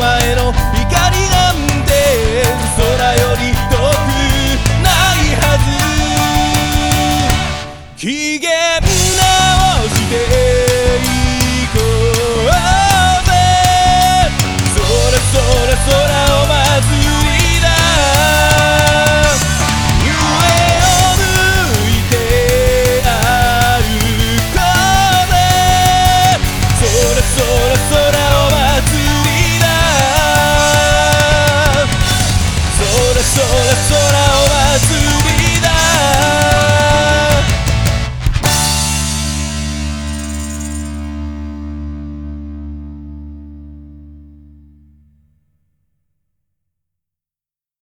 前の光なんて空より遠くないはず。